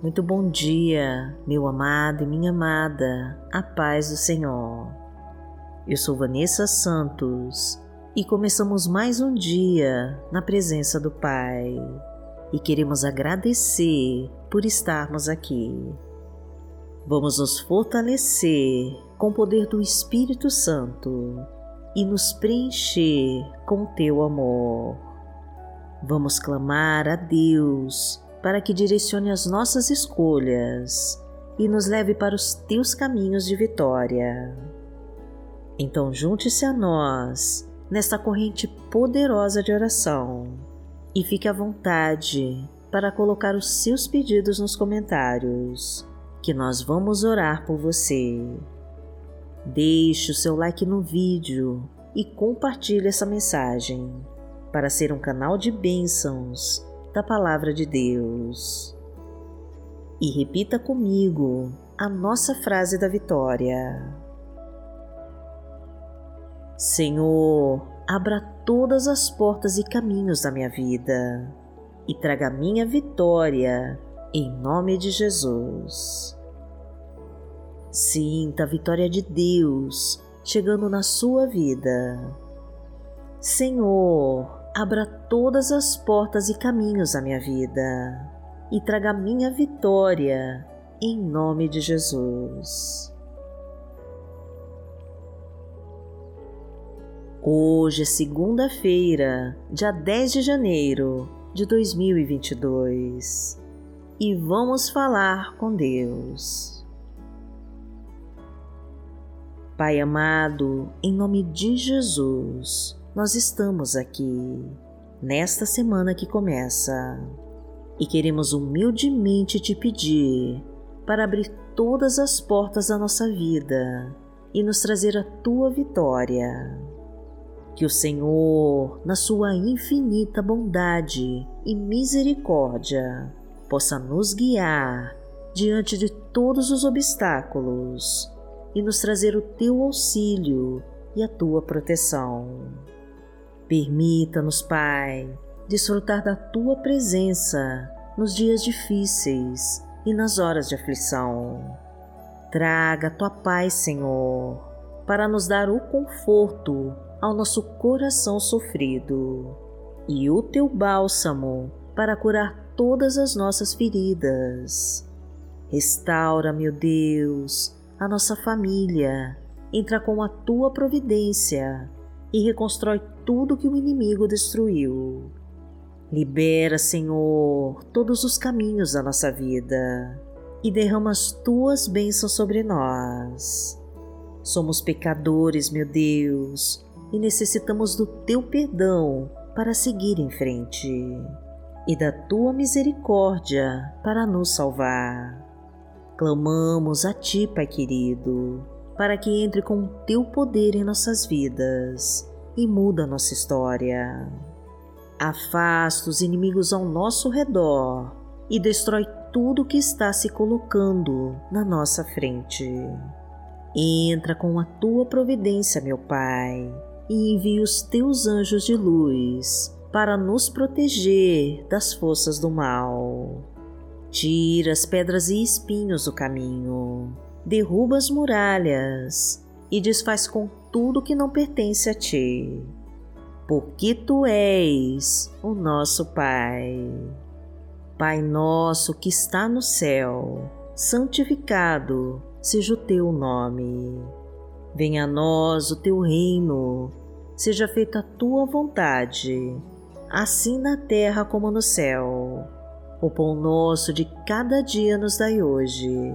Muito bom dia, meu amado e minha amada, a paz do Senhor. Eu sou Vanessa Santos e começamos mais um dia na presença do Pai e queremos agradecer por estarmos aqui. Vamos nos fortalecer com o poder do Espírito Santo e nos preencher com teu amor. Vamos clamar a Deus para que direcione as nossas escolhas e nos leve para os teus caminhos de vitória. Então, junte-se a nós nesta corrente poderosa de oração e fique à vontade para colocar os seus pedidos nos comentários, que nós vamos orar por você. Deixe o seu like no vídeo e compartilhe essa mensagem para ser um canal de bênçãos da Palavra de Deus. E repita comigo a nossa frase da vitória. Senhor, abra todas as portas e caminhos da minha vida e traga minha vitória em nome de Jesus. Sinta a vitória de Deus chegando na sua vida. Senhor, abra todas as portas e caminhos da minha vida e traga minha vitória em nome de Jesus. Hoje é segunda-feira, dia 10 de janeiro de 2022 e vamos falar com Deus. Pai amado, em nome de Jesus, nós estamos aqui nesta semana que começa e queremos humildemente te pedir para abrir todas as portas da nossa vida e nos trazer a tua vitória. Que o Senhor, na sua infinita bondade e misericórdia, possa nos guiar diante de todos os obstáculos e nos trazer o teu auxílio e a tua proteção. Permita-nos, Pai, desfrutar da tua presença nos dias difíceis e nas horas de aflição. Traga a tua paz, Senhor, para nos dar o conforto ao nosso coração sofrido e o teu bálsamo para curar todas as nossas feridas. Restaura, meu Deus, a nossa família, entra com a tua providência e reconstrói tudo que o inimigo destruiu. Libera, Senhor, todos os caminhos da nossa vida e derrama as tuas bênçãos sobre nós. Somos pecadores, meu Deus, e necessitamos do teu perdão para seguir em frente e da tua misericórdia para nos salvar. Clamamos a ti, Pai querido, para que entre com o teu poder em nossas vidas e muda nossa história. Afasta os inimigos ao nosso redor e destrói tudo que está se colocando na nossa frente. Entra com a tua providência, meu Pai, e envia os teus anjos de luz para nos proteger das forças do mal. Tira as pedras e espinhos do caminho derruba as muralhas e desfaz com tudo que não pertence a ti, porque tu és o nosso Pai. Pai nosso que está no céu, santificado seja o teu nome. Venha a nós o teu reino, seja feita a tua vontade, assim na terra como no céu. O pão nosso de cada dia nos dai hoje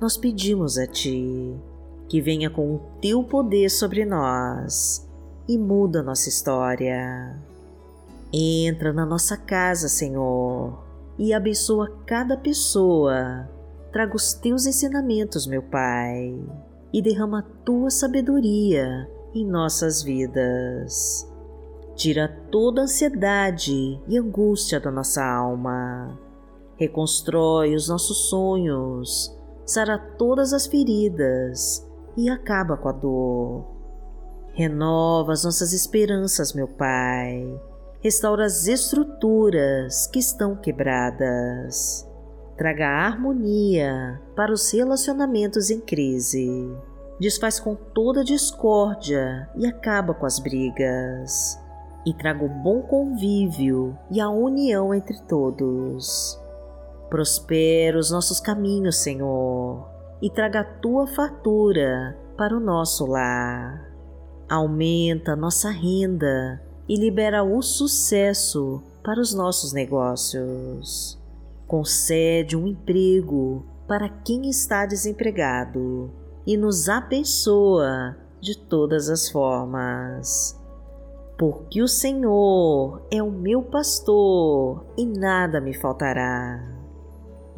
nós pedimos a Ti que venha com o Teu poder sobre nós e muda nossa história. Entra na nossa casa, Senhor, e abençoa cada pessoa traga os teus ensinamentos, meu Pai, e derrama a tua sabedoria em nossas vidas. Tira toda a ansiedade e angústia da nossa alma. Reconstrói os nossos sonhos, sara todas as feridas e acaba com a dor. Renova as nossas esperanças, meu Pai. Restaura as estruturas que estão quebradas. Traga harmonia para os relacionamentos em crise. Desfaz com toda discórdia e acaba com as brigas. E traga o bom convívio e a união entre todos. Prospera os nossos caminhos, Senhor, e traga a tua fartura para o nosso lar. Aumenta nossa renda e libera o sucesso para os nossos negócios. Concede um emprego para quem está desempregado e nos abençoa de todas as formas. Porque o Senhor é o meu pastor e nada me faltará.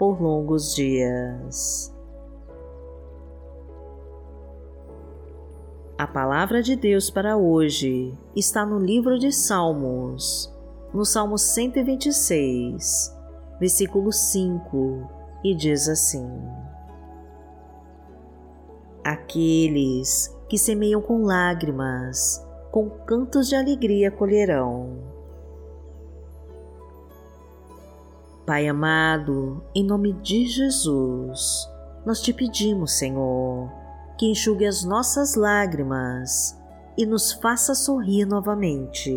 por longos dias. A palavra de Deus para hoje está no livro de Salmos, no Salmo 126, versículo 5, e diz assim: Aqueles que semeiam com lágrimas, com cantos de alegria colherão. Pai amado, em nome de Jesus, nós te pedimos, Senhor, que enxugue as nossas lágrimas e nos faça sorrir novamente.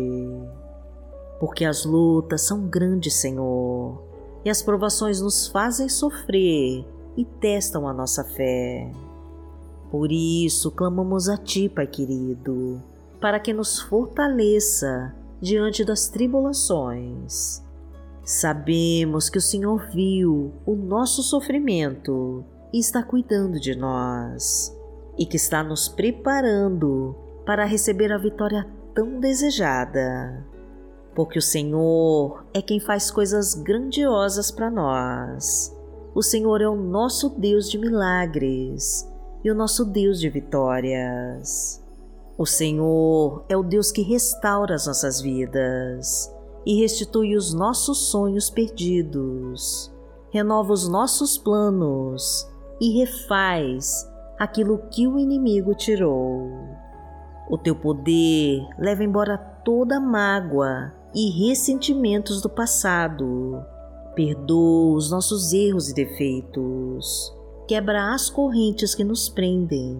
Porque as lutas são grandes, Senhor, e as provações nos fazem sofrer e testam a nossa fé. Por isso, clamamos a Ti, Pai querido, para que nos fortaleça diante das tribulações. Sabemos que o Senhor viu o nosso sofrimento e está cuidando de nós e que está nos preparando para receber a vitória tão desejada. Porque o Senhor é quem faz coisas grandiosas para nós. O Senhor é o nosso Deus de milagres e o nosso Deus de vitórias. O Senhor é o Deus que restaura as nossas vidas e restitui os nossos sonhos perdidos, renova os nossos planos e refaz aquilo que o inimigo tirou. O teu poder leva embora toda mágoa e ressentimentos do passado. Perdoa os nossos erros e defeitos. Quebra as correntes que nos prendem.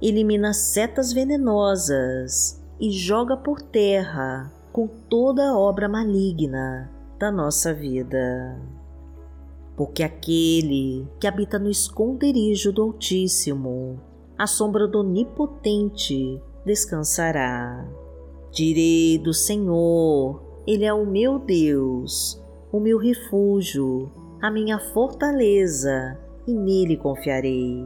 Elimina setas venenosas e joga por terra com toda obra maligna da nossa vida porque aquele que habita no esconderijo do Altíssimo, à sombra do Onipotente, descansará. Direi do Senhor, Ele é o meu Deus, o meu refúgio, a minha fortaleza, e nele confiarei.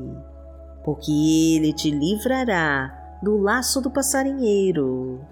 Porque Ele te livrará do laço do passarinheiro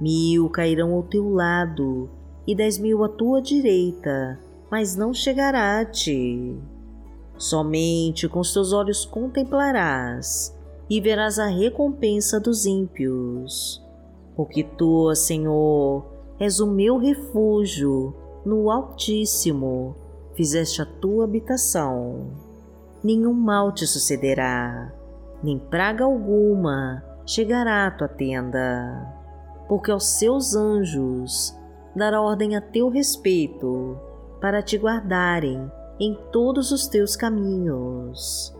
Mil cairão ao teu lado e dez mil à tua direita, mas não chegará a ti. Somente com os teus olhos contemplarás e verás a recompensa dos ímpios. Porque tu, Senhor, és o meu refúgio, no Altíssimo fizeste a tua habitação. Nenhum mal te sucederá, nem praga alguma chegará à tua tenda, porque aos seus anjos dará ordem a teu respeito para te guardarem em todos os teus caminhos.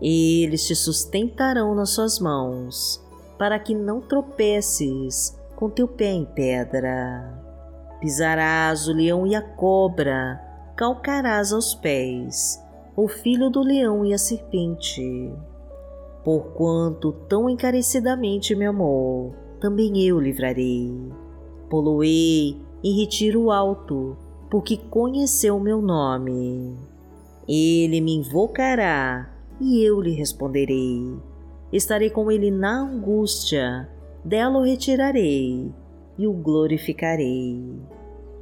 Eles te sustentarão nas suas mãos, para que não tropeces com teu pé em pedra. Pisarás o leão e a cobra, calcarás aos pés o filho do leão e a serpente. Porquanto tão encarecidamente me amou, também eu livrarei. Poloei em retiro alto, porque conheceu meu nome. Ele me invocará e eu lhe responderei. Estarei com ele na angústia, dela o retirarei e o glorificarei.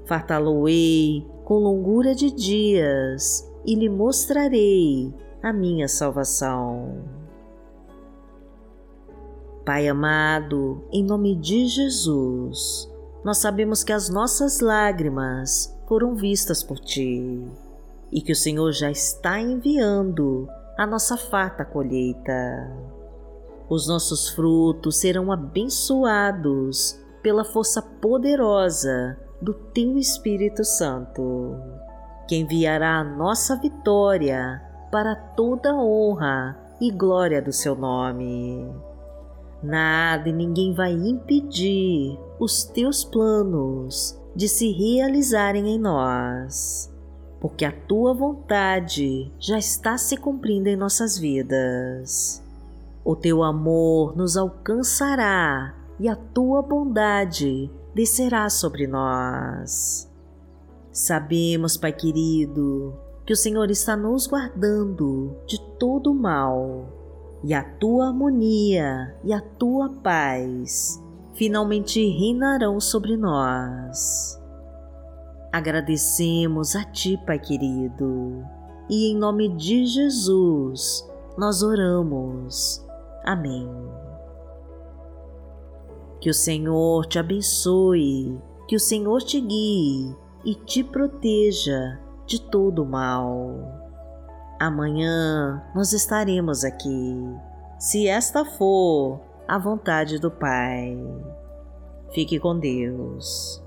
Fartá-lo-ei com longura de dias e lhe mostrarei a minha salvação. Pai amado, em nome de Jesus, nós sabemos que as nossas lágrimas foram vistas por Ti e que o Senhor já está enviando a nossa farta colheita. Os nossos frutos serão abençoados pela força poderosa do Teu Espírito Santo, que enviará a nossa vitória para toda honra e glória do Seu nome. Nada e ninguém vai impedir os Teus planos de se realizarem em nós, porque a Tua vontade já está se cumprindo em nossas vidas. O Teu amor nos alcançará e a tua bondade descerá sobre nós. Sabemos, Pai querido, que o Senhor está nos guardando de todo o mal e a tua harmonia e a tua paz finalmente reinarão sobre nós. Agradecemos a Ti, Pai querido, e em nome de Jesus nós oramos. Amém. Que o Senhor te abençoe, que o Senhor te guie e te proteja de todo o mal. Amanhã nós estaremos aqui, se esta for a vontade do Pai. Fique com Deus.